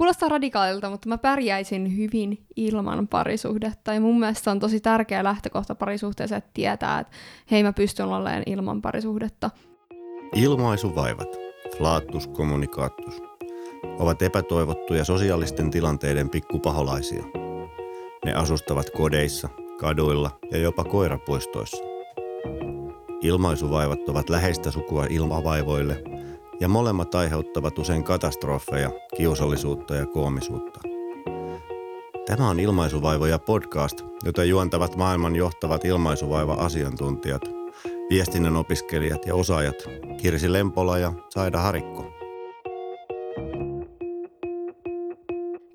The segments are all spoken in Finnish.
kuulostaa radikaalilta, mutta mä pärjäisin hyvin ilman parisuhdetta. Ja mun mielestä on tosi tärkeä lähtökohta parisuhteeseen, että tietää, että hei mä pystyn olemaan ilman parisuhdetta. Ilmaisuvaivat, flaattus kommunikaattus, ovat epätoivottuja sosiaalisten tilanteiden pikkupaholaisia. Ne asustavat kodeissa, kaduilla ja jopa koirapuistoissa. Ilmaisuvaivat ovat läheistä sukua ilmavaivoille ja molemmat aiheuttavat usein katastrofeja, kiusallisuutta ja koomisuutta. Tämä on Ilmaisuvaivoja podcast, jota juontavat maailman johtavat ilmaisuvaiva-asiantuntijat, viestinnän opiskelijat ja osaajat Kirsi Lempola ja Saida Harikko.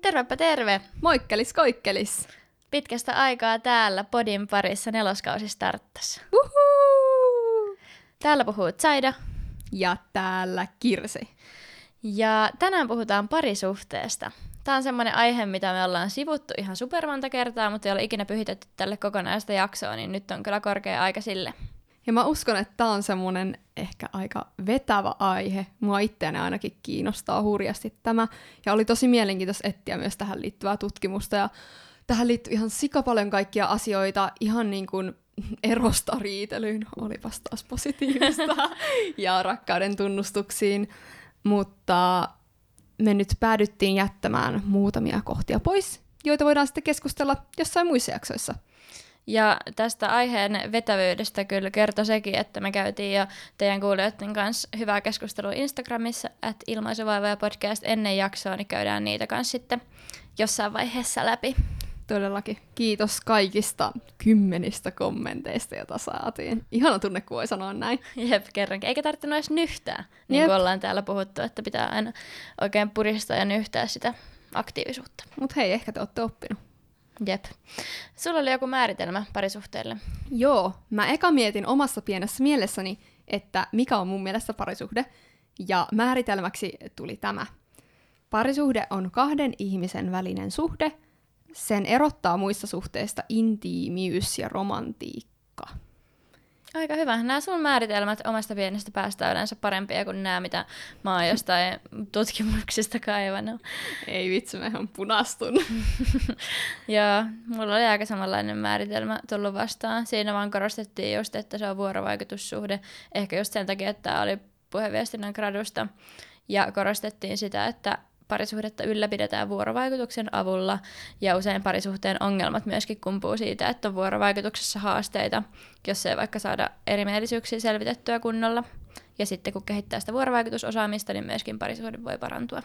Tervepä terve! Moikkelis koikkelis! Pitkästä aikaa täällä podin parissa neloskausi starttas. Uhu! Täällä puhuu Zaida. Ja täällä Kirsi. Ja tänään puhutaan parisuhteesta. Tämä on semmoinen aihe, mitä me ollaan sivuttu ihan super monta kertaa, mutta ei ole ikinä pyhitetty tälle kokonaista jaksoa, niin nyt on kyllä korkea aika sille. Ja mä uskon, että tämä on semmoinen ehkä aika vetävä aihe. Mua itseäni ainakin kiinnostaa hurjasti tämä. Ja oli tosi mielenkiintoista etsiä myös tähän liittyvää tutkimusta. Ja tähän liittyy ihan sika paljon kaikkia asioita, ihan niin kuin erosta riitelyyn, olipas taas positiivista, ja rakkauden tunnustuksiin. Mutta me nyt päädyttiin jättämään muutamia kohtia pois, joita voidaan sitten keskustella jossain muissa jaksoissa. Ja tästä aiheen vetävyydestä kyllä kertoi sekin, että me käytiin jo teidän kuulijoiden kanssa hyvää keskustelua Instagramissa, että ilmaisuvaiva ja podcast ennen jaksoa, niin käydään niitä kanssa sitten jossain vaiheessa läpi. Todellakin. Kiitos kaikista kymmenistä kommenteista, joita saatiin. Ihana tunne, kun voi sanoa näin. Jep, kerrankin. Eikä tarvinnut edes nyhtää, niin Jep. kuin ollaan täällä puhuttu, että pitää aina oikein puristaa ja nyhtää sitä aktiivisuutta. Mutta hei, ehkä te olette oppinut. Jep. Sulla oli joku määritelmä parisuhteelle. Joo, mä eka mietin omassa pienessä mielessäni, että mikä on mun mielestä parisuhde, ja määritelmäksi tuli tämä. Parisuhde on kahden ihmisen välinen suhde, sen erottaa muista suhteista intiimiys ja romantiikka. Aika hyvä. Nämä sun määritelmät omasta pienestä päästä yleensä parempia kuin nämä, mitä mä oon jostain tutkimuksista kaivannut. Ei vitsi, mä ihan punastun. Joo, mulla oli aika samanlainen määritelmä tullut vastaan. Siinä vaan korostettiin just, että se on vuorovaikutussuhde. Ehkä just sen takia, että tämä oli puheviestinnän gradusta. Ja korostettiin sitä, että parisuhdetta ylläpidetään vuorovaikutuksen avulla ja usein parisuhteen ongelmat myöskin kumpuu siitä, että on vuorovaikutuksessa haasteita, jos ei vaikka saada erimielisyyksiä selvitettyä kunnolla. Ja sitten kun kehittää sitä vuorovaikutusosaamista, niin myöskin parisuhde voi parantua.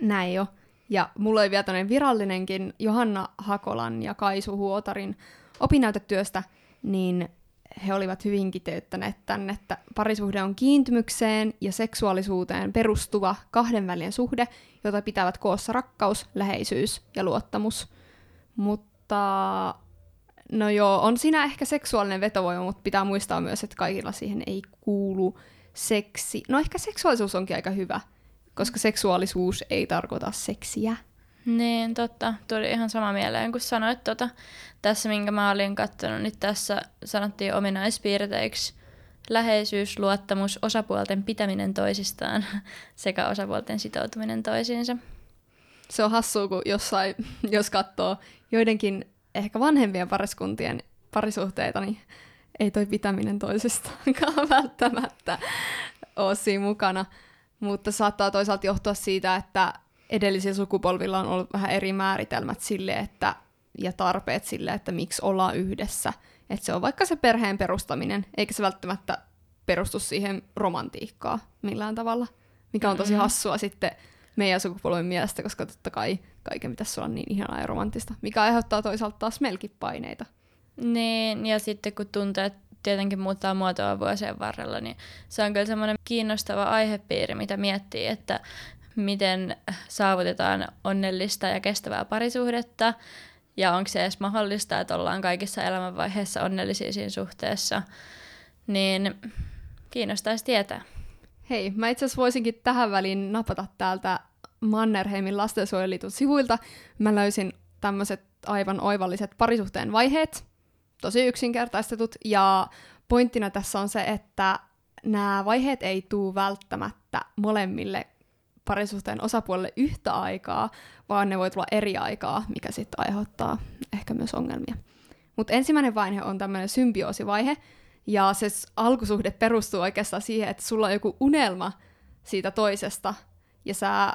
Näin jo. Ja mulla oli vielä virallinenkin Johanna Hakolan ja Kaisu Huotarin opinnäytetyöstä, niin he olivat hyvin kiteyttäneet tänne, että parisuhde on kiintymykseen ja seksuaalisuuteen perustuva kahdenvälinen suhde, jota pitävät koossa rakkaus, läheisyys ja luottamus. Mutta no joo, on siinä ehkä seksuaalinen vetovoima, mutta pitää muistaa myös, että kaikilla siihen ei kuulu seksi. No ehkä seksuaalisuus onkin aika hyvä, koska seksuaalisuus ei tarkoita seksiä. Niin, totta. Tuli ihan sama mieleen, kun sanoit tota, tässä, minkä mä olin katsonut, niin tässä sanottiin ominaispiirteiksi läheisyys, luottamus, osapuolten pitäminen toisistaan sekä osapuolten sitoutuminen toisiinsa. Se on hassua, kun jossain, jos katsoo joidenkin ehkä vanhempien pariskuntien parisuhteita, niin ei toi pitäminen toisistaankaan välttämättä ole siinä mukana. Mutta saattaa toisaalta johtua siitä, että edellisillä sukupolvilla on ollut vähän eri määritelmät sille, että, ja tarpeet sille, että miksi ollaan yhdessä. Että se on vaikka se perheen perustaminen, eikä se välttämättä perustu siihen romantiikkaan millään tavalla, mikä on tosi mm-hmm. hassua sitten meidän sukupolven mielestä, koska totta kai kaiken pitäisi olla niin ihanaa ja romanttista, mikä aiheuttaa toisaalta taas melkein paineita. Niin, ja sitten kun tunteet tietenkin muuttaa muotoa vuosien varrella, niin se on kyllä semmoinen kiinnostava aihepiiri, mitä miettii, että miten saavutetaan onnellista ja kestävää parisuhdetta, ja onko se edes mahdollista, että ollaan kaikissa elämänvaiheissa onnellisia siinä suhteessa, niin kiinnostaisi tietää. Hei, mä itse asiassa voisinkin tähän väliin napata täältä Mannerheimin lastensuojeluliiton sivuilta. Mä löysin tämmöiset aivan oivalliset parisuhteen vaiheet, tosi yksinkertaistetut, ja pointtina tässä on se, että nämä vaiheet ei tule välttämättä molemmille parisuhteen osapuolelle yhtä aikaa, vaan ne voi tulla eri aikaa, mikä sitten aiheuttaa ehkä myös ongelmia. Mutta ensimmäinen vaihe on tämmöinen symbioosivaihe, ja se alkusuhde perustuu oikeastaan siihen, että sulla on joku unelma siitä toisesta, ja sä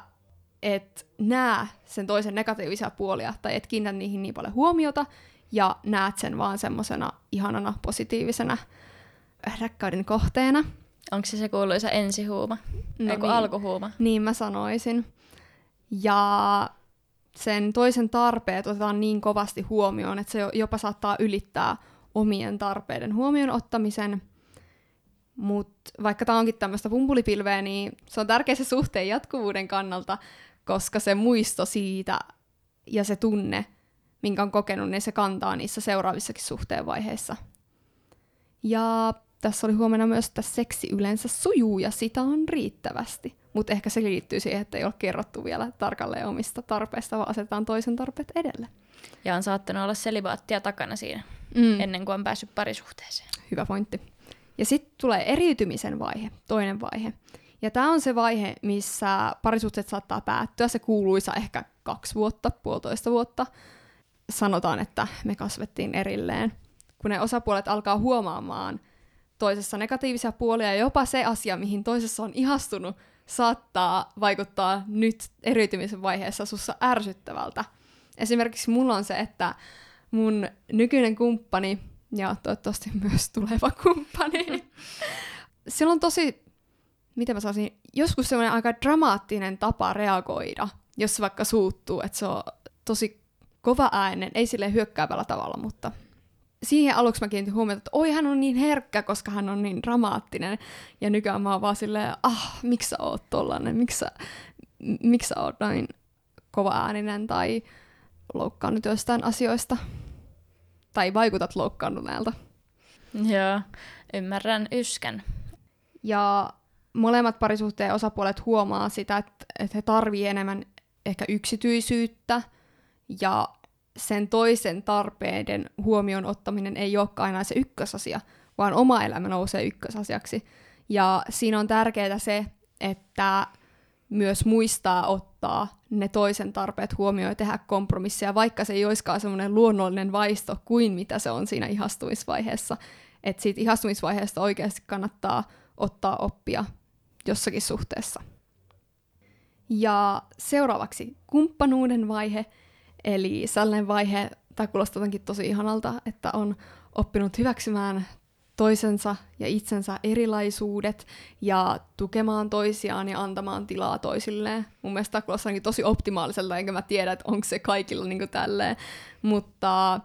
et näe sen toisen negatiivisia puolia, tai et kiinnitä niihin niin paljon huomiota, ja näet sen vaan semmoisena ihanana, positiivisena rakkauden kohteena. Onko se se kuuluisa ensihuuma? No Eiku niin. alkuhuuma? Niin mä sanoisin. Ja sen toisen tarpeet otetaan niin kovasti huomioon, että se jopa saattaa ylittää omien tarpeiden huomioon ottamisen. Mutta vaikka tämä onkin tämmöistä pumpulipilveä, niin se on tärkeä se suhteen jatkuvuuden kannalta, koska se muisto siitä ja se tunne, minkä on kokenut, niin se kantaa niissä seuraavissakin suhteen vaiheissa. Ja tässä oli huomenna myös, että seksi yleensä sujuu ja sitä on riittävästi. Mutta ehkä se liittyy siihen, että ei ole kerrottu vielä tarkalleen omista tarpeista, vaan asetetaan toisen tarpeet edelle. Ja on saattanut olla selibaattia takana siinä, mm. ennen kuin on päässyt parisuhteeseen. Hyvä pointti. Ja sitten tulee eriytymisen vaihe, toinen vaihe. Ja tämä on se vaihe, missä parisuhteet saattaa päättyä. Se kuuluisa ehkä kaksi vuotta, puolitoista vuotta. Sanotaan, että me kasvettiin erilleen. Kun ne osapuolet alkaa huomaamaan toisessa negatiivisia puolia ja jopa se asia, mihin toisessa on ihastunut, saattaa vaikuttaa nyt eriytymisen vaiheessa sussa ärsyttävältä. Esimerkiksi mulla on se, että mun nykyinen kumppani ja toivottavasti myös tuleva kumppani, sillä on tosi, miten mä saisin, joskus semmoinen aika dramaattinen tapa reagoida, jos se vaikka suuttuu, että se on tosi kova äänen, ei sille hyökkäävällä tavalla, mutta siihen aluksi mä kiinnitin huomiota, että oi hän on niin herkkä, koska hän on niin dramaattinen. Ja nykyään mä oon vaan silleen, ah, miksi sä oot tollanen, miksi sä, miksi sä oot noin kova ääninen tai loukkaannut joistain asioista. Tai vaikutat loukkaantuneelta. Joo, ymmärrän yskän. Ja molemmat parisuhteen osapuolet huomaa sitä, että, että he tarvii enemmän ehkä yksityisyyttä ja sen toisen tarpeiden huomioon ottaminen ei olekaan aina se ykkösasia, vaan oma elämä nousee ykkösasiaksi. Ja siinä on tärkeää se, että myös muistaa ottaa ne toisen tarpeet huomioon ja tehdä kompromisseja, vaikka se ei olisikaan semmoinen luonnollinen vaisto kuin mitä se on siinä ihastumisvaiheessa. Että siitä ihastumisvaiheesta oikeasti kannattaa ottaa oppia jossakin suhteessa. Ja seuraavaksi kumppanuuden vaihe – Eli sellainen vaihe, tämä kuulostaa jotenkin tosi ihanalta, että on oppinut hyväksymään toisensa ja itsensä erilaisuudet ja tukemaan toisiaan ja antamaan tilaa toisilleen. Mun mielestä tämä kuulostaa tosi optimaaliselta, enkä mä tiedä, että onko se kaikilla niin tälleen. Mutta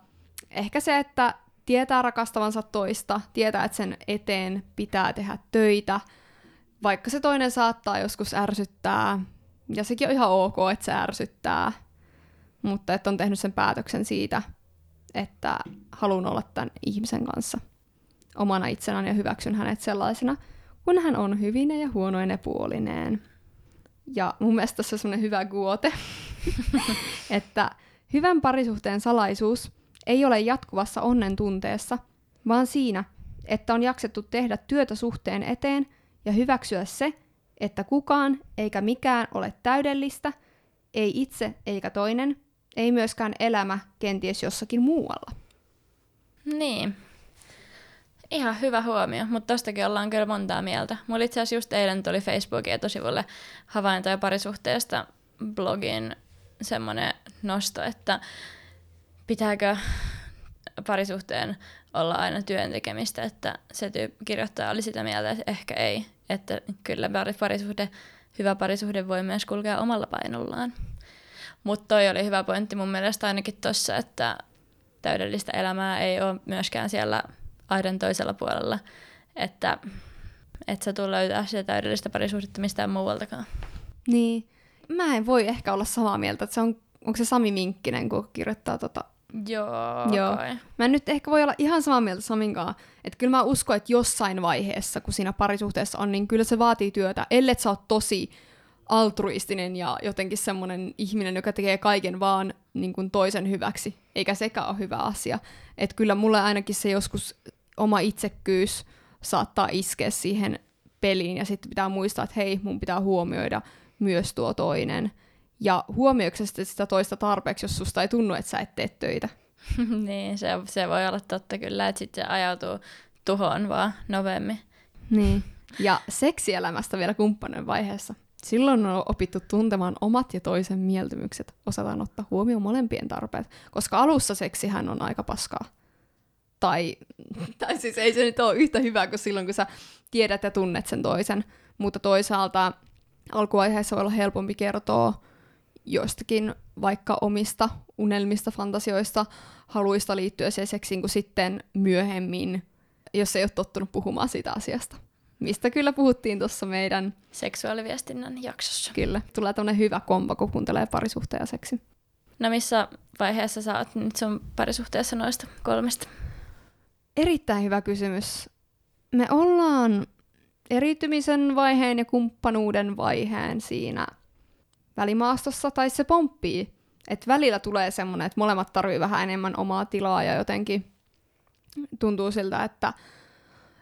ehkä se, että tietää rakastavansa toista, tietää, että sen eteen pitää tehdä töitä, vaikka se toinen saattaa joskus ärsyttää, ja sekin on ihan ok, että se ärsyttää, mutta että on tehnyt sen päätöksen siitä, että haluan olla tämän ihmisen kanssa omana itsenään ja hyväksyn hänet sellaisena, kun hän on hyvinen ja huonoinen puolineen. Ja mun mielestä tässä on semmoinen hyvä guote, että hyvän parisuhteen salaisuus ei ole jatkuvassa onnen tunteessa, vaan siinä, että on jaksettu tehdä työtä suhteen eteen ja hyväksyä se, että kukaan eikä mikään ole täydellistä, ei itse eikä toinen, ei myöskään elämä kenties jossakin muualla. Niin. Ihan hyvä huomio, mutta tostakin ollaan kyllä montaa mieltä. Mulla itse asiassa just eilen tuli Facebookin etosivulle havaintoja parisuhteesta blogin semmoinen nosto, että pitääkö parisuhteen olla aina työn tekemistä, että se tyyp- kirjoittaja oli sitä mieltä, että ehkä ei, että kyllä parisuhde, hyvä parisuhde voi myös kulkea omalla painollaan. Mutta toi oli hyvä pointti mun mielestä ainakin tuossa, että täydellistä elämää ei ole myöskään siellä aidan toisella puolella, että et sä tuu löytää sitä täydellistä parisuhdetta mistään muualtakaan. Niin. Mä en voi ehkä olla samaa mieltä, että se on, onko se Sami Minkkinen, kun kirjoittaa tota Joo, Joo. Kai. Mä en nyt ehkä voi olla ihan samaa mieltä Saminkaan. Että kyllä mä uskon, että jossain vaiheessa, kun siinä parisuhteessa on, niin kyllä se vaatii työtä. Ellei sä oot tosi altruistinen ja jotenkin semmoinen ihminen, joka tekee kaiken vaan niin kuin toisen hyväksi, eikä sekään ole hyvä asia. Että kyllä mulle ainakin se joskus oma itsekkyys saattaa iskeä siihen peliin ja sitten pitää muistaa, että hei, mun pitää huomioida myös tuo toinen. Ja huomioiko sitä toista tarpeeksi, jos susta ei tunnu, että sä et tee töitä? niin, se, se voi olla totta kyllä, että sitten se ajautuu tuhoon vaan nopeammin. Niin. Ja seksielämästä vielä kumppanin vaiheessa. Silloin on opittu tuntemaan omat ja toisen mieltymykset, osataan ottaa huomioon molempien tarpeet, koska alussa seksihän on aika paskaa. Tai, tai siis ei se nyt ole yhtä hyvä kuin silloin, kun sä tiedät ja tunnet sen toisen, mutta toisaalta alkuvaiheessa voi olla helpompi kertoa joistakin vaikka omista unelmista, fantasioista, haluista liittyä se seksiin, kuin sitten myöhemmin, jos ei ole tottunut puhumaan siitä asiasta. Mistä kyllä puhuttiin tuossa meidän... Seksuaaliviestinnän jaksossa. Kyllä, tulee tämmöinen hyvä kombo, kun kuuntelee parisuhteen ja seksi. No missä vaiheessa sä oot nyt sun parisuhteessa noista kolmesta? Erittäin hyvä kysymys. Me ollaan eriytymisen vaiheen ja kumppanuuden vaiheen siinä välimaastossa, tai se pomppii. Että välillä tulee semmoinen, että molemmat tarvii vähän enemmän omaa tilaa ja jotenkin tuntuu siltä, että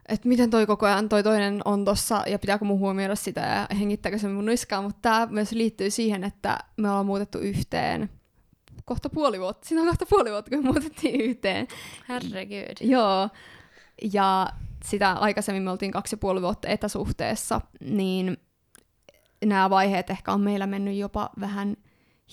että miten toi koko ajan toi toinen on tossa ja pitääkö mun huomioida sitä ja hengittääkö se mun niskaa, mutta tämä myös liittyy siihen, että me ollaan muutettu yhteen kohta puoli vuotta. Siinä on kohta puoli vuotta, kun me muutettiin yhteen. Herregud. Joo. Ja sitä aikaisemmin me oltiin kaksi ja puoli vuotta etäsuhteessa, niin nämä vaiheet ehkä on meillä mennyt jopa vähän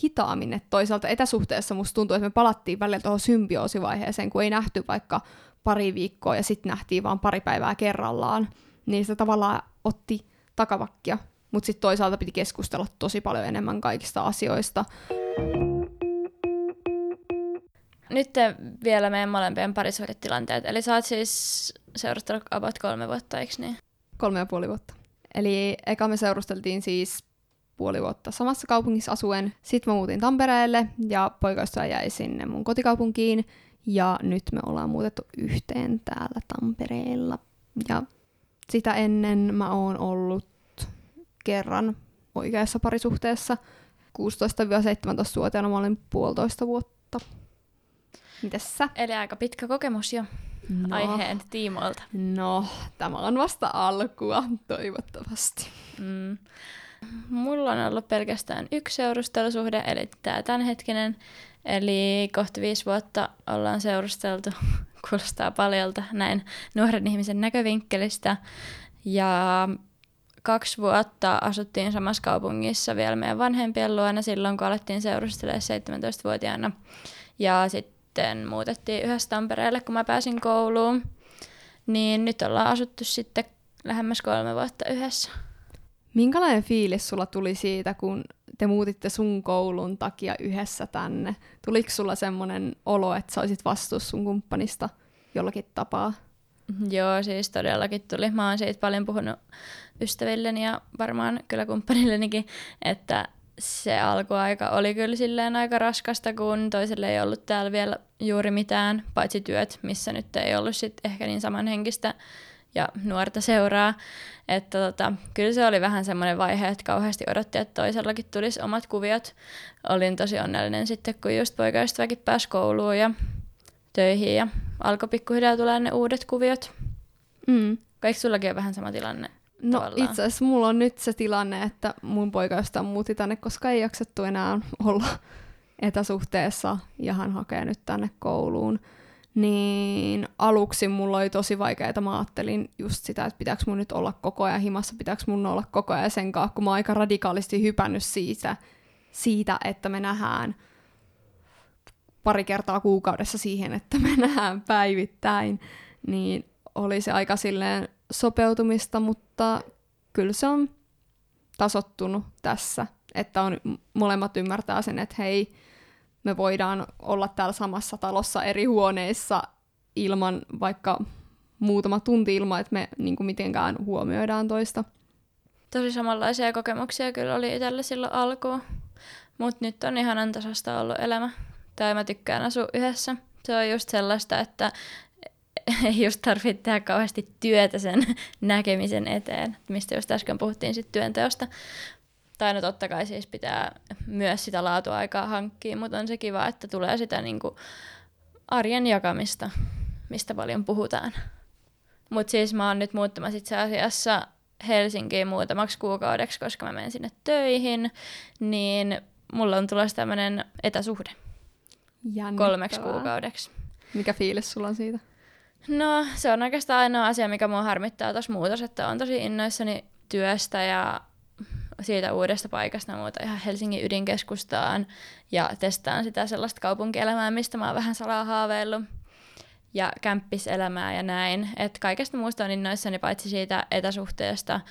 hitaammin. Et toisaalta etäsuhteessa musta tuntuu, että me palattiin välillä tuohon symbioosivaiheeseen, kun ei nähty vaikka pari viikkoa ja sitten nähtiin vaan pari päivää kerrallaan. Niin se tavallaan otti takavakkia, mutta sitten toisaalta piti keskustella tosi paljon enemmän kaikista asioista. Nyt vielä meidän molempien parisuhdetilanteet. Eli sä oot siis seurustellut about kolme vuotta, eikö niin? Kolme ja puoli vuotta. Eli eka me seurusteltiin siis puoli vuotta samassa kaupungissa asuen. Sitten mä muutin Tampereelle ja poikaystävä jäi sinne mun kotikaupunkiin. Ja nyt me ollaan muutettu yhteen täällä Tampereella. Ja sitä ennen mä oon ollut kerran oikeassa parisuhteessa. 16-17-vuotiaana mä olin puolitoista vuotta. Mites sä? Eli aika pitkä kokemus jo no. aiheen tiimoilta. No, tämä on vasta alkua, toivottavasti. Mm. Mulla on ollut pelkästään yksi seurustelusuhde, eli tämä tämänhetkinen. Eli kohta viisi vuotta ollaan seurusteltu. Kuulostaa paljolta näin nuoren ihmisen näkövinkkelistä. Ja kaksi vuotta asuttiin samassa kaupungissa vielä meidän vanhempien luona silloin, kun alettiin seurustelemaan 17-vuotiaana. Ja sitten muutettiin yhdessä Tampereelle, kun mä pääsin kouluun. Niin nyt ollaan asuttu sitten lähemmäs kolme vuotta yhdessä. Minkälainen fiilis sulla tuli siitä, kun te muutitte sun koulun takia yhdessä tänne? Tuliko sulla semmoinen olo, että sä olisit vastuussa sun kumppanista jollakin tapaa? Joo, siis todellakin tuli. Mä oon siitä paljon puhunut ystävilleni ja varmaan kyllä kumppanillenikin, että se alkuaika oli kyllä silleen aika raskasta, kun toiselle ei ollut täällä vielä juuri mitään, paitsi työt, missä nyt ei ollut sit ehkä niin samanhenkistä ja nuorta seuraa. Että tota, kyllä se oli vähän semmoinen vaihe, että kauheasti odotti, että toisellakin tulisi omat kuviot. Olin tosi onnellinen sitten, kun just poikaystäväkin pääsi kouluun ja töihin ja alkoi pikkuhiljaa tulla ne uudet kuviot. Mm. Kaikki sullakin on vähän sama tilanne? No tavallaan. itse asiassa mulla on nyt se tilanne, että mun poikaystävä muutti tänne, koska ei jaksettu enää olla etäsuhteessa ja hän hakee nyt tänne kouluun niin aluksi mulla oli tosi vaikeaa. Mä ajattelin just sitä, että pitääkö mun nyt olla koko ajan himassa, pitääkö mun olla koko ajan sen kanssa, kun mä oon aika radikaalisti hypännyt siitä, siitä, että me nähdään pari kertaa kuukaudessa siihen, että me nähdään päivittäin, niin oli se aika silleen sopeutumista, mutta kyllä se on tasottunut tässä, että on, molemmat ymmärtää sen, että hei, me voidaan olla täällä samassa talossa eri huoneissa ilman vaikka muutama tunti ilman, että me niin kuin mitenkään huomioidaan toista. Tosi samanlaisia kokemuksia kyllä oli itsellä silloin alkuun, mutta nyt on ihan tasasta ollut elämä. Tai mä tykkään asua yhdessä. Se on just sellaista, että ei just tarvitse tehdä kauheasti työtä sen näkemisen eteen, mistä just äsken puhuttiin sit työnteosta. Tai no totta kai siis pitää myös sitä laatuaikaa hankkia, mutta on se kiva, että tulee sitä niin kuin arjen jakamista, mistä paljon puhutaan. Mutta siis mä oon nyt muuttamassa itse asiassa Helsinkiin muutamaksi kuukaudeksi, koska mä menen sinne töihin, niin mulla on tulossa tämmöinen etäsuhde kolmeksi kuukaudeksi. Mikä fiilis sulla on siitä? No, se on oikeastaan ainoa asia, mikä mua harmittaa tuossa muutos, että on tosi innoissani työstä ja siitä uudesta paikasta muuta ihan Helsingin ydinkeskustaan ja testaan sitä sellaista kaupunkielämää, mistä mä oon vähän salaa haaveillut ja kämppiselämää ja näin. Että kaikesta muusta on innoissani paitsi siitä etäsuhteesta,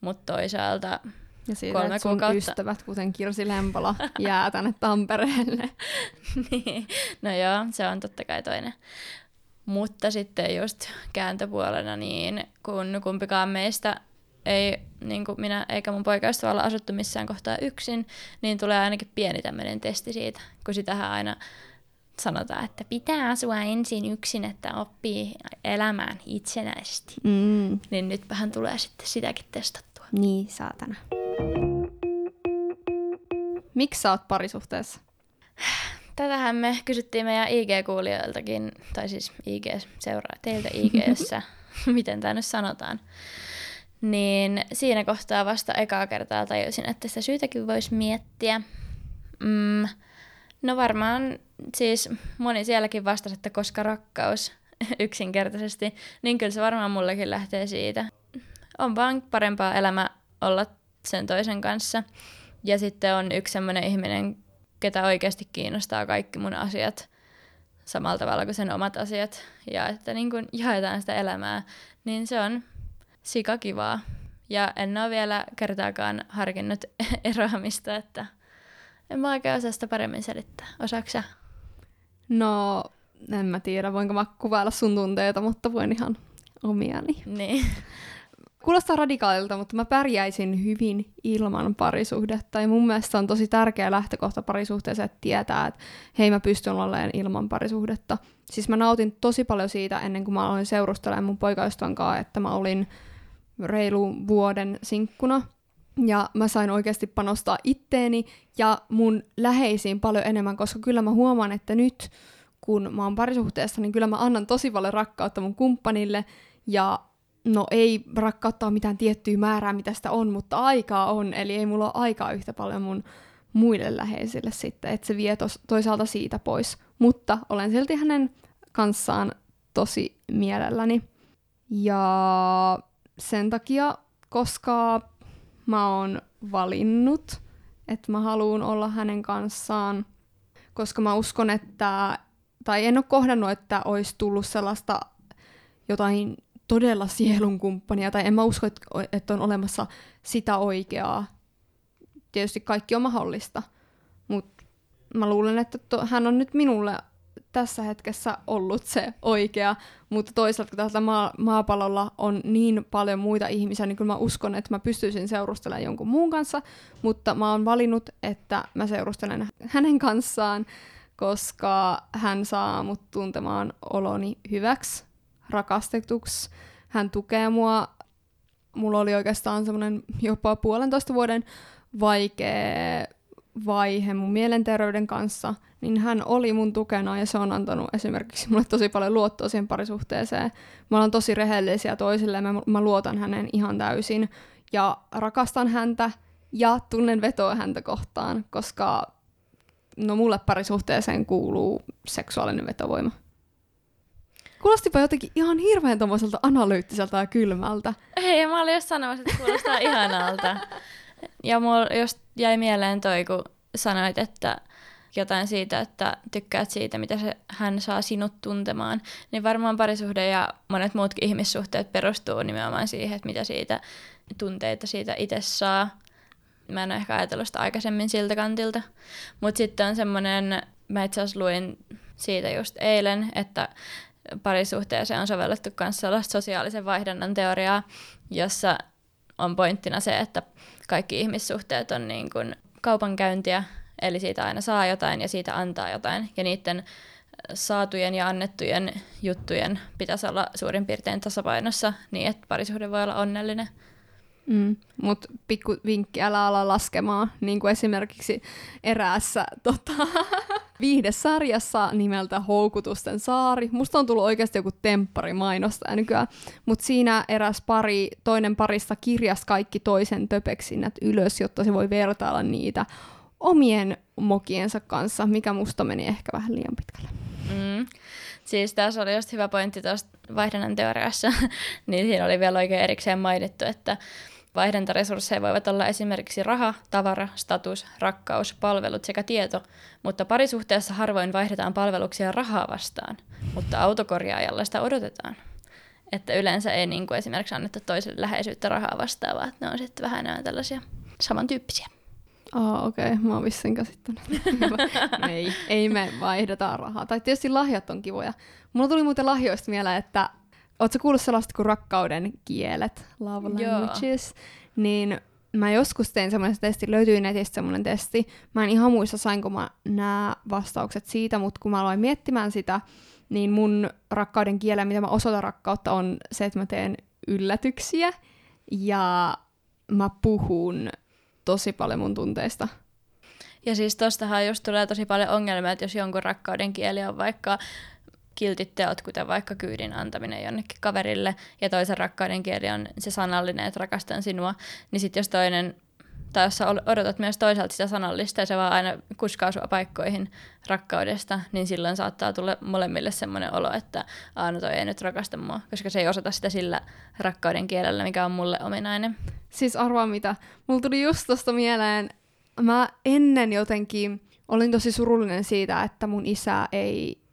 mutta toisaalta ja siitä, kolme sun kuukautta. ystävät, kuten Kirsi Lempola, jää tänne Tampereelle. niin. No joo, se on totta kai toinen. Mutta sitten just kääntöpuolena, niin kun kumpikaan meistä ei, niin kuin minä eikä mun poikaystävä olla asuttu missään kohtaa yksin, niin tulee ainakin pieni tämmöinen testi siitä, kun sitähän aina sanotaan, että pitää asua ensin yksin, että oppii elämään itsenäisesti. Mm. Niin nyt vähän tulee sitten sitäkin testattua. Niin, saatana. Miksi sä oot parisuhteessa? Tätähän me kysyttiin meidän IG-kuulijoiltakin, tai siis IG-seuraa teiltä IGssä, miten tämä nyt sanotaan. Niin siinä kohtaa vasta ekaa kertaa tajusin, että sitä syytäkin voisi miettiä. Mm, no varmaan siis moni sielläkin vastasi, että koska rakkaus yksinkertaisesti, niin kyllä se varmaan mullekin lähtee siitä. On vaan parempaa elämä olla sen toisen kanssa. Ja sitten on yksi sellainen ihminen, ketä oikeasti kiinnostaa kaikki mun asiat samalla tavalla kuin sen omat asiat. Ja että niin kun jaetaan sitä elämää, niin se on sikakivaa. Ja en ole vielä kertaakaan harkinnut eroamista, että en mä oikein osaa sitä paremmin selittää. Osaatko No, en mä tiedä, voinko mä kuvailla sun tunteita, mutta voin ihan omiani. Niin. Kuulostaa radikaalilta, mutta mä pärjäisin hyvin ilman parisuhdetta. Ja mun mielestä on tosi tärkeä lähtökohta parisuhteeseen, että tietää, että hei mä pystyn olemaan ilman parisuhdetta. Siis mä nautin tosi paljon siitä ennen kuin mä aloin seurustelemaan mun poikaystävän kanssa, että mä olin reilu vuoden sinkkuna. Ja mä sain oikeasti panostaa itteeni ja mun läheisiin paljon enemmän, koska kyllä mä huomaan, että nyt kun mä oon parisuhteessa, niin kyllä mä annan tosi paljon rakkautta mun kumppanille ja no ei rakkautta mitään tiettyä määrää, mitä sitä on, mutta aikaa on, eli ei mulla ole aikaa yhtä paljon mun muille läheisille sitten, että se vie tos, toisaalta siitä pois. Mutta olen silti hänen kanssaan tosi mielelläni. Ja sen takia, koska mä oon valinnut, että mä haluan olla hänen kanssaan, koska mä uskon, että, tai en ole kohdannut, että olisi tullut sellaista jotain todella sielunkumppania, tai en mä usko, että on olemassa sitä oikeaa. Tietysti kaikki on mahdollista, mutta mä luulen, että to, hän on nyt minulle tässä hetkessä ollut se oikea, mutta toisaalta kun täältä maa- maapallolla on niin paljon muita ihmisiä, niin kyllä mä uskon, että mä pystyisin seurustelemaan jonkun muun kanssa, mutta mä oon valinnut, että mä seurustelen hänen kanssaan, koska hän saa mut tuntemaan oloni hyväksi rakastetuksi. Hän tukee mua. Mulla oli oikeastaan semmoinen jopa puolentoista vuoden vaikea vaihe mun mielenterveyden kanssa, niin hän oli mun tukena ja se on antanut esimerkiksi mulle tosi paljon luottoa siihen parisuhteeseen. Mä olen tosi rehellisiä toisille mä, mä luotan hänen ihan täysin ja rakastan häntä ja tunnen vetoa häntä kohtaan, koska no mulle parisuhteeseen kuuluu seksuaalinen vetovoima. Kuulostipa jotenkin ihan hirveän tommoiselta analyyttiseltä ja kylmältä. Ei, mä olin just sanomassa, että kuulostaa ihanalta. Ja mulla just jäi mieleen toi, kun sanoit, että jotain siitä, että tykkäät siitä, mitä se, hän saa sinut tuntemaan, niin varmaan parisuhde ja monet muutkin ihmissuhteet perustuu nimenomaan siihen, että mitä siitä tunteita siitä itse saa. Mä en ole ehkä ajatellut sitä aikaisemmin siltä kantilta. Mutta sitten on semmoinen, mä itse asiassa luin siitä just eilen, että parisuhteeseen on sovellettu myös sosiaalisen vaihdannan teoriaa, jossa on pointtina se, että kaikki ihmissuhteet on niin kuin kaupankäyntiä, eli siitä aina saa jotain ja siitä antaa jotain, ja niiden saatujen ja annettujen juttujen pitäisi olla suurin piirtein tasapainossa niin, että parisuhde voi olla onnellinen. Mm, Mutta pikku vinkki, älä ala laskemaan, niin kuin esimerkiksi eräässä tota, viihdesarjassa nimeltä Houkutusten saari. Musta on tullut oikeasti joku temppari mainosta nykyään, mutta siinä eräs pari, toinen parista kirjas kaikki toisen töpeksinnät ylös, jotta se voi vertailla niitä omien mokiensa kanssa, mikä musta meni ehkä vähän liian pitkälle. Mm. Siis tässä oli just hyvä pointti tuosta vaihdannan teoriassa, niin siinä oli vielä oikein erikseen mainittu, että Vaihdentaresursseja voivat olla esimerkiksi raha, tavara, status, rakkaus, palvelut sekä tieto, mutta parisuhteessa harvoin vaihdetaan palveluksia rahaa vastaan, mutta autokorjaajalla sitä odotetaan. Että yleensä ei niin kuin esimerkiksi anneta toiselle läheisyyttä rahaa vastaan, vaan ne on sitten vähän enää tällaisia samantyyppisiä. Aa, okei. Okay. Mä oon vissiin käsittänyt. ei, ei me vaihdeta rahaa. Tai tietysti lahjat on kivoja. Mulla tuli muuten lahjoista mieleen, että Oletko kuullut sellaista kuin rakkauden kielet, love languages? Joo. Niin mä joskus tein semmoinen testi, löytyi netistä semmoinen testi. Mä en ihan muista, sainko mä nämä vastaukset siitä, mutta kun mä aloin miettimään sitä, niin mun rakkauden kiele, mitä mä osoitan rakkautta, on se, että mä teen yllätyksiä ja mä puhun tosi paljon mun tunteista. Ja siis tostahan just tulee tosi paljon ongelmia, että jos jonkun rakkauden kieli on vaikka kiltit teot, kuten vaikka kyydin antaminen jonnekin kaverille, ja toisen rakkauden kieli on se sanallinen, että rakastan sinua, niin sitten jos toinen, tai jos odotat myös toisaalta sitä sanallista, ja se vaan aina kuskaa sua paikkoihin rakkaudesta, niin silloin saattaa tulla molemmille semmoinen olo, että aina toi ei nyt rakasta mua, koska se ei osata sitä sillä rakkauden kielellä, mikä on mulle ominainen. Siis arvaa mitä, mulla tuli just tosta mieleen, mä ennen jotenkin olin tosi surullinen siitä, että mun isä ei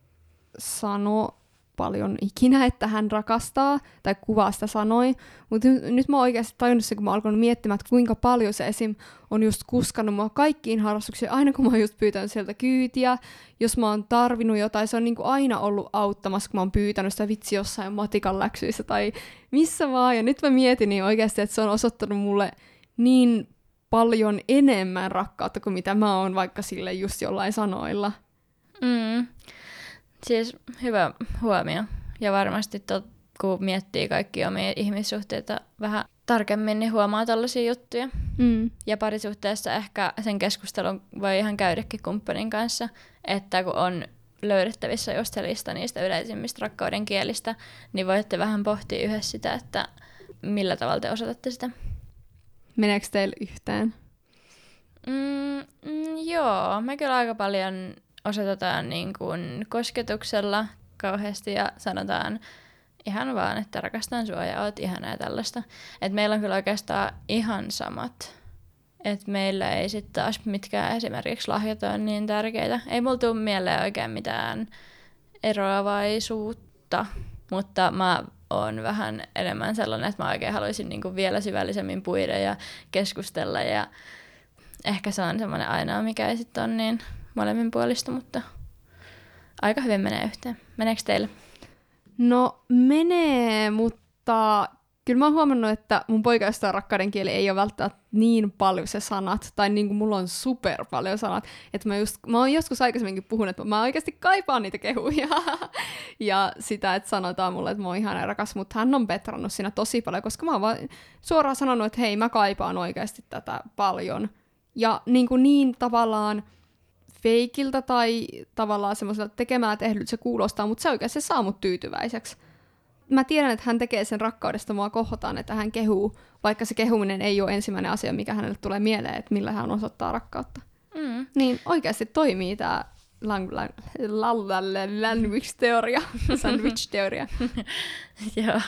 sano paljon ikinä, että hän rakastaa, tai kuvaa sitä sanoi, mutta nyt mä oon oikeasti tajunnut sen, kun mä alkanut miettimään, että kuinka paljon se esim. on just kuskannut mua kaikkiin harrastuksiin, aina kun mä oon just pyytänyt sieltä kyytiä, jos mä oon tarvinnut jotain, se on niin kuin aina ollut auttamassa, kun mä oon pyytänyt sitä vitsi jossain matikan läksyissä tai missä vaan, ja nyt mä mietin niin oikeasti, että se on osoittanut mulle niin paljon enemmän rakkautta kuin mitä mä oon vaikka sille just jollain sanoilla. Mm. Siis hyvä huomio. Ja varmasti tot, kun miettii kaikki omia ihmissuhteita vähän tarkemmin, niin huomaa tällaisia juttuja. Mm. Ja parisuhteessa ehkä sen keskustelun voi ihan käydäkin kumppanin kanssa, että kun on löydettävissä just se lista niistä yleisimmistä rakkauden kielistä, niin voitte vähän pohtia yhdessä sitä, että millä tavalla te osoitatte sitä. Meneekö teille yhteen? Mm, mm, joo, me kyllä aika paljon osoitetaan niin kuin kosketuksella kauheasti ja sanotaan ihan vaan, että rakastan sua ja oot ihana ja tällaista. Et meillä on kyllä oikeastaan ihan samat. Et meillä ei sitten taas mitkään esimerkiksi lahjat ole niin tärkeitä. Ei mulla tule mieleen oikein mitään eroavaisuutta, mutta mä oon vähän enemmän sellainen, että mä oikein haluaisin niinku vielä syvällisemmin puida ja keskustella ja ehkä se on semmoinen ainoa, mikä ei sitten ole niin molemmin puolista, mutta aika hyvin menee yhteen. Meneekö teille? No menee, mutta kyllä mä oon huomannut, että mun poikaista rakkauden kieli ei ole välttämättä niin paljon se sanat, tai niin kuin mulla on super paljon sanat, että mä, just, mä oon joskus aikaisemminkin puhunut, että mä oikeasti kaipaan niitä kehuja, ja sitä, että sanotaan mulle, että mä oon ihan rakas, mutta hän on petrannut siinä tosi paljon, koska mä oon vaan suoraan sanonut, että hei, mä kaipaan oikeasti tätä paljon, ja niin, kuin niin tavallaan, feikiltä tai tavallaan semmoiselta tekemällä tehdyt se kuulostaa, mutta se oikeasti saa mut tyytyväiseksi. Mä tiedän, että hän tekee sen rakkaudesta mua kohotaan, että hän kehuu, vaikka se kehuminen ei ole ensimmäinen asia, mikä hänelle tulee mieleen, että millä hän osoittaa rakkautta. Mm. Niin oikeasti toimii tämä lang, lang, language-teoria, sandwich-teoria. Joo.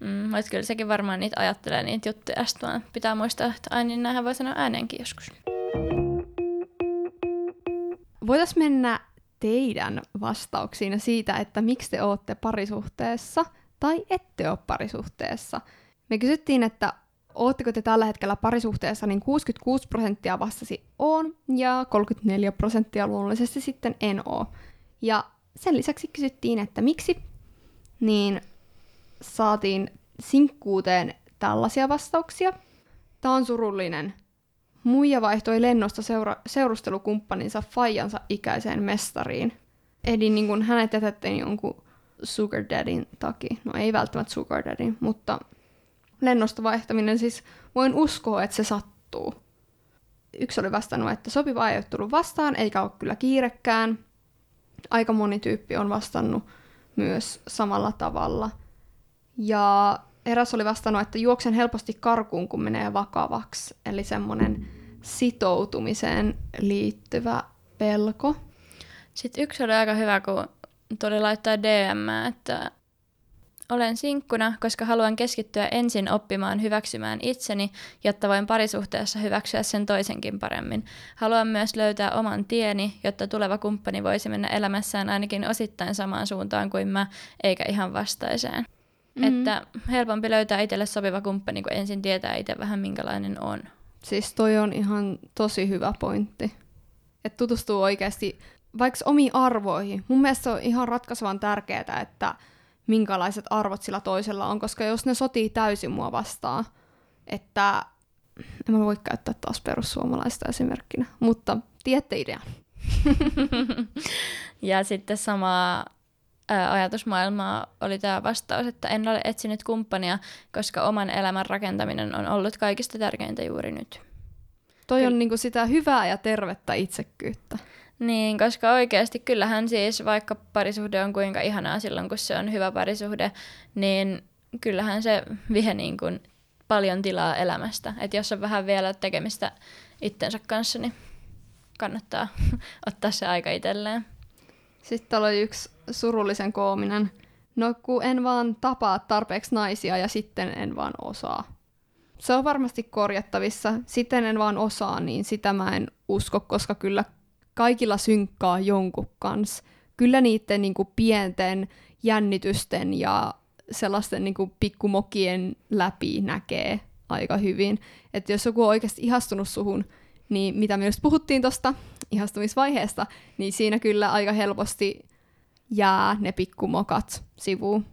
Mm, mutta kyllä sekin varmaan niitä ajattelee niitä juttuja, sitten pitää muistaa, että aina niin näinhän voi sanoa ääneenkin joskus voitaisiin mennä teidän vastauksiin siitä, että miksi te olette parisuhteessa tai ette ole parisuhteessa. Me kysyttiin, että ootteko te tällä hetkellä parisuhteessa, niin 66 prosenttia vastasi on ja 34 prosenttia luonnollisesti sitten en oo. Ja sen lisäksi kysyttiin, että miksi, niin saatiin sinkkuuteen tällaisia vastauksia. Tämä on surullinen Muija vaihtoi lennosta seura- seurustelukumppaninsa Fajansa ikäiseen mestariin. Eli niin kun hänet jätettiin jonkun sugar daddyn takia. No ei välttämättä sugar daddy, mutta lennosta vaihtaminen siis voin uskoa, että se sattuu. yksi oli vastannut, että sopiva ei ole tullut vastaan, eikä ole kyllä kiirekään. Aika moni tyyppi on vastannut myös samalla tavalla. Ja eräs oli vastannut, että juoksen helposti karkuun, kun menee vakavaksi. Eli semmoinen sitoutumiseen liittyvä pelko. Sitten yksi oli aika hyvä, kun tuli laittaa DM, että olen sinkkuna, koska haluan keskittyä ensin oppimaan hyväksymään itseni, jotta voin parisuhteessa hyväksyä sen toisenkin paremmin. Haluan myös löytää oman tieni, jotta tuleva kumppani voisi mennä elämässään ainakin osittain samaan suuntaan kuin mä, eikä ihan vastaiseen. Mm-hmm. Että helpompi löytää itselle sopiva kumppani, kun ensin tietää itse vähän minkälainen on. Siis toi on ihan tosi hyvä pointti. Että tutustuu oikeasti vaikka omiin arvoihin. Mun mielestä se on ihan ratkaisevan tärkeää, että minkälaiset arvot sillä toisella on, koska jos ne sotii täysin mua vastaan, että en mä voi käyttää taas perussuomalaista esimerkkinä, mutta tiedätte idean. ja sitten sama ajatusmaailmaa oli tämä vastaus, että en ole etsinyt kumppania, koska oman elämän rakentaminen on ollut kaikista tärkeintä juuri nyt. Toi on niinku sitä hyvää ja tervettä itsekkyyttä. Niin, koska oikeasti kyllähän siis vaikka parisuhde on kuinka ihanaa silloin, kun se on hyvä parisuhde, niin kyllähän se vie niin kuin paljon tilaa elämästä. Että jos on vähän vielä tekemistä itsensä kanssa, niin kannattaa ottaa se aika itselleen. Sitten täällä oli yksi surullisen koominen. No kun en vaan tapaa tarpeeksi naisia ja sitten en vaan osaa. Se on varmasti korjattavissa. Sitten en vaan osaa, niin sitä mä en usko, koska kyllä kaikilla synkkaa jonkun kanssa. Kyllä niiden niin pienten jännitysten ja sellaisten niin pikkumokien läpi näkee aika hyvin. Että jos joku on oikeasti ihastunut suhun, niin mitä me just puhuttiin tuosta ihastumisvaiheesta, niin siinä kyllä aika helposti jää ne pikkumokat sivuun.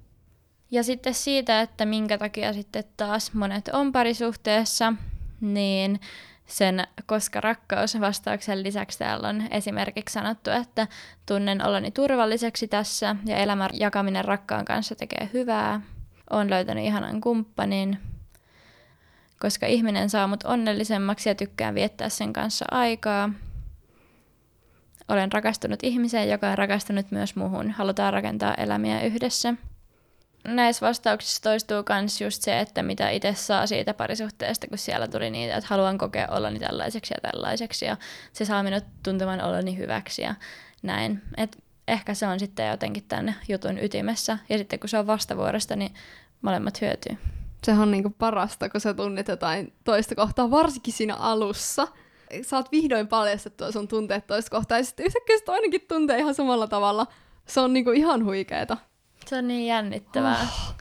Ja sitten siitä, että minkä takia sitten taas monet on parisuhteessa, niin sen koska rakkaus vastauksen lisäksi täällä on esimerkiksi sanottu, että tunnen oloni turvalliseksi tässä ja elämän jakaminen rakkaan kanssa tekee hyvää. Olen löytänyt ihanan kumppanin, koska ihminen saa mut onnellisemmaksi ja tykkään viettää sen kanssa aikaa. Olen rakastunut ihmiseen, joka on rakastunut myös muuhun. Halutaan rakentaa elämiä yhdessä näissä vastauksissa toistuu myös just se, että mitä itse saa siitä parisuhteesta, kun siellä tuli niitä, että haluan kokea oloni tällaiseksi ja tällaiseksi ja se saa minut tuntemaan oloni hyväksi ja näin. Et ehkä se on sitten jotenkin tänne jutun ytimessä ja sitten kun se on vastavuorosta, niin molemmat hyötyy. Sehän on niinku parasta, kun sä tunnet jotain toista kohtaa, varsinkin siinä alussa. Saat vihdoin paljastettua sun tunteet toista kohtaa ja sitten yhtäkkiä toinenkin tuntee ihan samalla tavalla. Se on niinku ihan huikeeta. Se on niin jännittävää. Oh.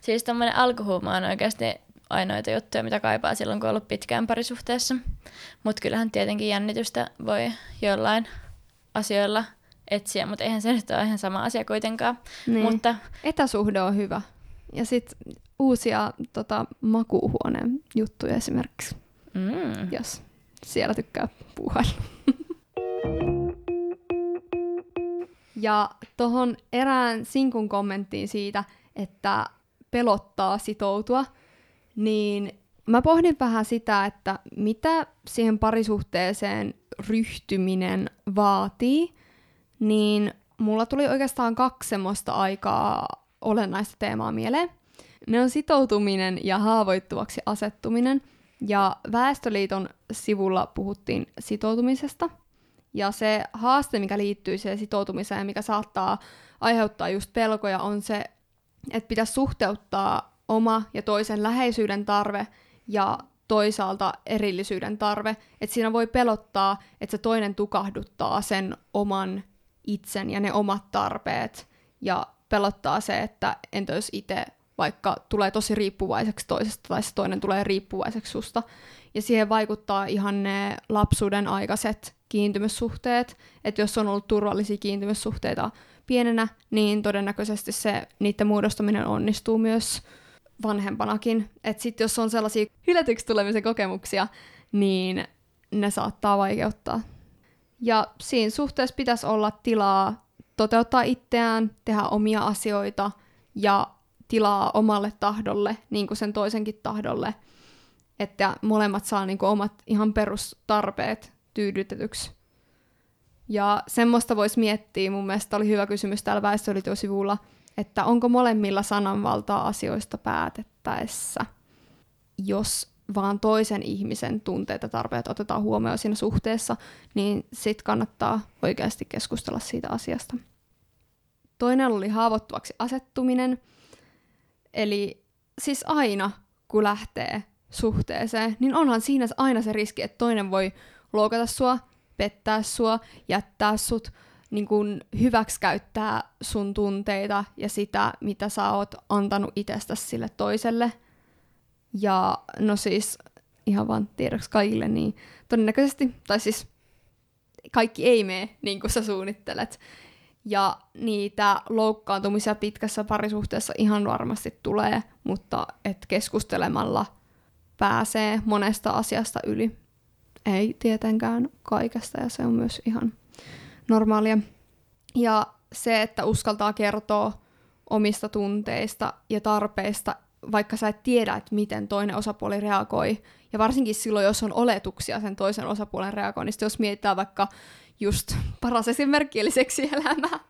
Siis tämmöinen alkuhuuma on oikeasti ainoita juttuja, mitä kaipaa silloin, kun on ollut pitkään parisuhteessa. Mutta kyllähän tietenkin jännitystä voi jollain asioilla etsiä, mutta eihän se nyt ole ihan sama asia kuitenkaan. Niin. Mutta... Etäsuhde on hyvä. Ja sitten uusia tota, makuuhuoneen juttuja esimerkiksi, mm. jos siellä tykkää puuhailla. Ja tuohon erään sinkun kommenttiin siitä, että pelottaa sitoutua, niin mä pohdin vähän sitä, että mitä siihen parisuhteeseen ryhtyminen vaatii, niin mulla tuli oikeastaan kaksi semmoista aikaa olennaista teemaa mieleen. Ne on sitoutuminen ja haavoittuvaksi asettuminen. Ja Väestöliiton sivulla puhuttiin sitoutumisesta – ja se haaste, mikä liittyy siihen sitoutumiseen, mikä saattaa aiheuttaa just pelkoja, on se, että pitäisi suhteuttaa oma ja toisen läheisyyden tarve ja toisaalta erillisyyden tarve. Että siinä voi pelottaa, että se toinen tukahduttaa sen oman itsen ja ne omat tarpeet. Ja pelottaa se, että entä jos itse vaikka tulee tosi riippuvaiseksi toisesta tai se toinen tulee riippuvaiseksi susta. Ja siihen vaikuttaa ihan ne lapsuuden aikaiset kiintymyssuhteet, että jos on ollut turvallisia kiintymyssuhteita pienenä, niin todennäköisesti se niiden muodostaminen onnistuu myös vanhempanakin. Että sitten jos on sellaisia hylätyksi tulemisen kokemuksia, niin ne saattaa vaikeuttaa. Ja siinä suhteessa pitäisi olla tilaa toteuttaa itseään, tehdä omia asioita ja tilaa omalle tahdolle, niin kuin sen toisenkin tahdolle. että molemmat saa niinku omat ihan perustarpeet tyydytetyksi. Ja semmoista voisi miettiä, mun mielestä oli hyvä kysymys täällä väestöliiton että onko molemmilla sananvaltaa asioista päätettäessä, jos vaan toisen ihmisen tunteet ja tarpeet otetaan huomioon siinä suhteessa, niin sit kannattaa oikeasti keskustella siitä asiasta. Toinen oli haavoittuvaksi asettuminen, eli siis aina kun lähtee suhteeseen, niin onhan siinä aina se riski, että toinen voi loukata sua, pettää sua, jättää sut, niin kun hyväksikäyttää sun tunteita ja sitä, mitä sä oot antanut itsestäsi sille toiselle. Ja no siis ihan vaan tiedoksi kaikille, niin todennäköisesti, tai siis kaikki ei mene niin kuin sä suunnittelet. Ja niitä loukkaantumisia pitkässä parisuhteessa ihan varmasti tulee, mutta et keskustelemalla pääsee monesta asiasta yli. Ei tietenkään kaikesta ja se on myös ihan normaalia. Ja se, että uskaltaa kertoa omista tunteista ja tarpeista, vaikka sä et tiedä, että miten toinen osapuoli reagoi. Ja varsinkin silloin, jos on oletuksia sen toisen osapuolen reagoinnista, jos mietitään vaikka just paras esimerkki, eli seksielämää,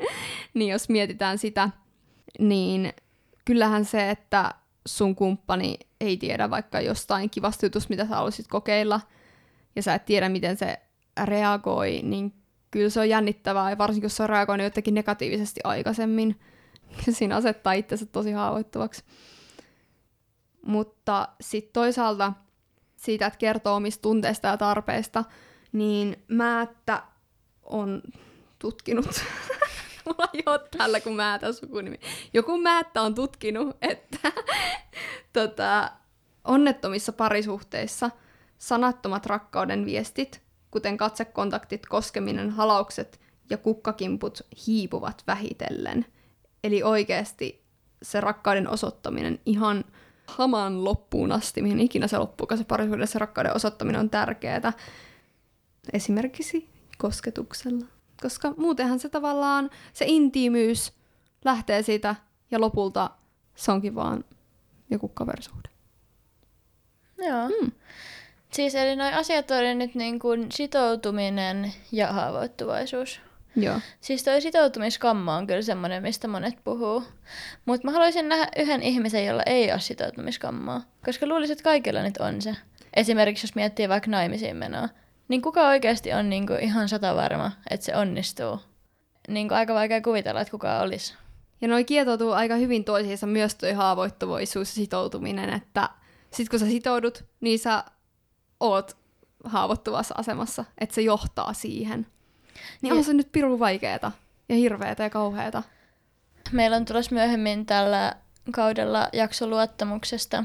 niin jos mietitään sitä, niin kyllähän se, että sun kumppani ei tiedä vaikka jostain kivasta jutusta, mitä sä haluaisit kokeilla, ja sä et tiedä, miten se reagoi, niin kyllä se on jännittävää, ja varsinkin jos se on reagoinut jotenkin negatiivisesti aikaisemmin, siinä asettaa itsensä tosi haavoittuvaksi. Mutta sitten toisaalta siitä, että kertoo omista tunteista ja tarpeista, niin Määttä on tutkinut, mulla ei ole tällä kun Määtä sukunimi, joku Määttä on tutkinut, että tota, onnettomissa parisuhteissa sanattomat rakkauden viestit, kuten katsekontaktit, koskeminen, halaukset ja kukkakimput hiipuvat vähitellen. Eli oikeasti se rakkauden osoittaminen ihan hamaan loppuun asti, mihin ikinä se loppuu, se parisuudessa rakkauden osoittaminen on tärkeää. Esimerkiksi kosketuksella. Koska muutenhan se tavallaan, se intiimyys lähtee siitä ja lopulta se onkin vaan joku kaverisuhde. Joo. Mm. Siis eli noin asiat oli nyt niin kuin sitoutuminen ja haavoittuvaisuus. Joo. Siis toi sitoutumiskamma on kyllä semmoinen, mistä monet puhuu. Mutta mä haluaisin nähdä yhden ihmisen, jolla ei ole sitoutumiskammaa. Koska luulisin, että kaikilla nyt on se. Esimerkiksi jos miettii vaikka naimisiin menoa. Niin kuka oikeasti on niinku ihan sata varma, että se onnistuu? Niinku aika vaikea kuvitella, että kuka olisi. Ja noi kietoutuu aika hyvin toisiinsa myös toi haavoittuvaisuus ja sitoutuminen, että sit kun sä sitoudut, niin sä oot haavoittuvassa asemassa, että se johtaa siihen. Niin on se nyt pirun vaikeeta ja hirveetä ja kauheeta. Meillä on tulossa myöhemmin tällä kaudella jakso luottamuksesta,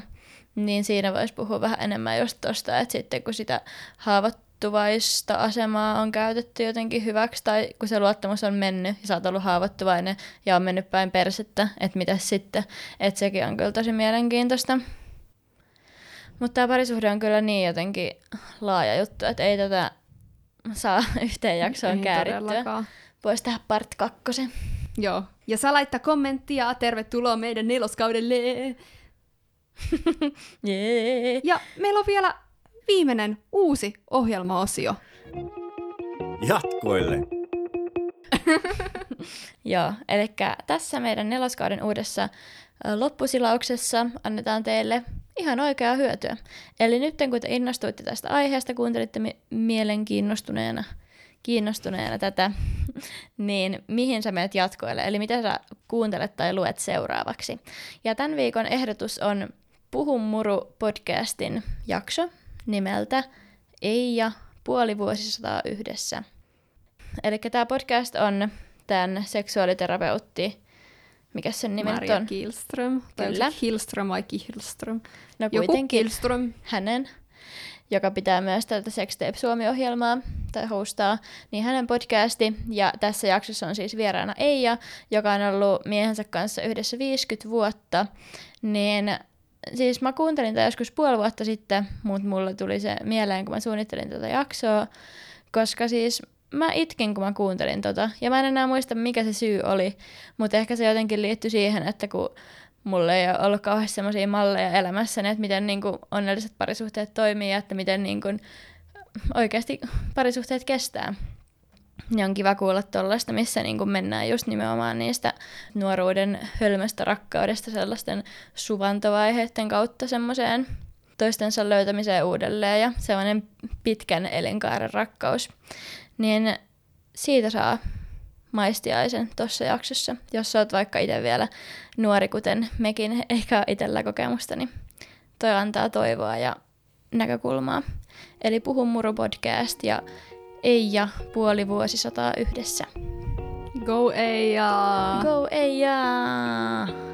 niin siinä voisi puhua vähän enemmän just tosta, että sitten kun sitä haavoittuvaista asemaa on käytetty jotenkin hyväksi, tai kun se luottamus on mennyt ja sä oot ollut haavoittuvainen ja on mennyt päin persettä, että mitä sitten, että sekin on kyllä tosi mielenkiintoista. Mutta tämä parisuhde on kyllä niin jotenkin laaja juttu, että ei tätä saa yhteen jaksoon Ei käärittyä. Voisi tehdä part kakkosen. Joo. Ja saa laittaa kommenttia. Tervetuloa meidän neloskaudelle. yeah. Ja meillä on vielä viimeinen uusi ohjelmaosio. Jatkoille. Joo, eli tässä meidän neloskauden uudessa loppusilauksessa annetaan teille ihan oikeaa hyötyä. Eli nyt kun te innostuitte tästä aiheesta, kuuntelitte mi- mielenkiinnostuneena kiinnostuneena tätä, niin mihin sä menet jatkoille, eli mitä sä kuuntelet tai luet seuraavaksi. Ja tämän viikon ehdotus on Puhun muru podcastin jakso nimeltä Ei ja puoli vuosisataa yhdessä. Eli tämä podcast on tämän seksuaaliterapeutti mikä sen nimi Maria on? Kihlström. Tai Kyllä. Hillström vai Kihlström? No kuitenkin Kihlström. hänen, joka pitää myös tätä Sextape Suomi-ohjelmaa tai hostaa, niin hänen podcasti. Ja tässä jaksossa on siis vieraana Eija, joka on ollut miehensä kanssa yhdessä 50 vuotta. Niin siis mä kuuntelin tätä joskus puoli vuotta sitten, mutta mulle tuli se mieleen, kun mä suunnittelin tätä jaksoa, koska siis mä itkin, kun mä kuuntelin tota. Ja mä en enää muista, mikä se syy oli. Mutta ehkä se jotenkin liittyi siihen, että kun mulla ei ole ollut kauheasti sellaisia malleja elämässäni, että miten niin kuin onnelliset parisuhteet toimii ja että miten niin kuin oikeasti parisuhteet kestää. Ja on kiva kuulla tuollaista, missä niin kuin mennään just nimenomaan niistä nuoruuden hölmöstä rakkaudesta sellaisten suvantovaiheiden kautta semmoiseen toistensa löytämiseen uudelleen ja sellainen pitkän elinkaaren rakkaus. Niin siitä saa maistiaisen tuossa jaksossa. Jos oot vaikka itse vielä nuori, kuten mekin, eikä itsellä kokemusta, niin toi antaa toivoa ja näkökulmaa. Eli Puhu Muru podcast ja Eija puoli vuosisataa yhdessä. Go Eija! Go Eija!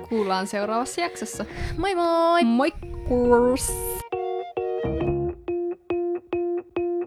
Kuullaan seuraavassa jaksossa. Moi moi! Moikkuus!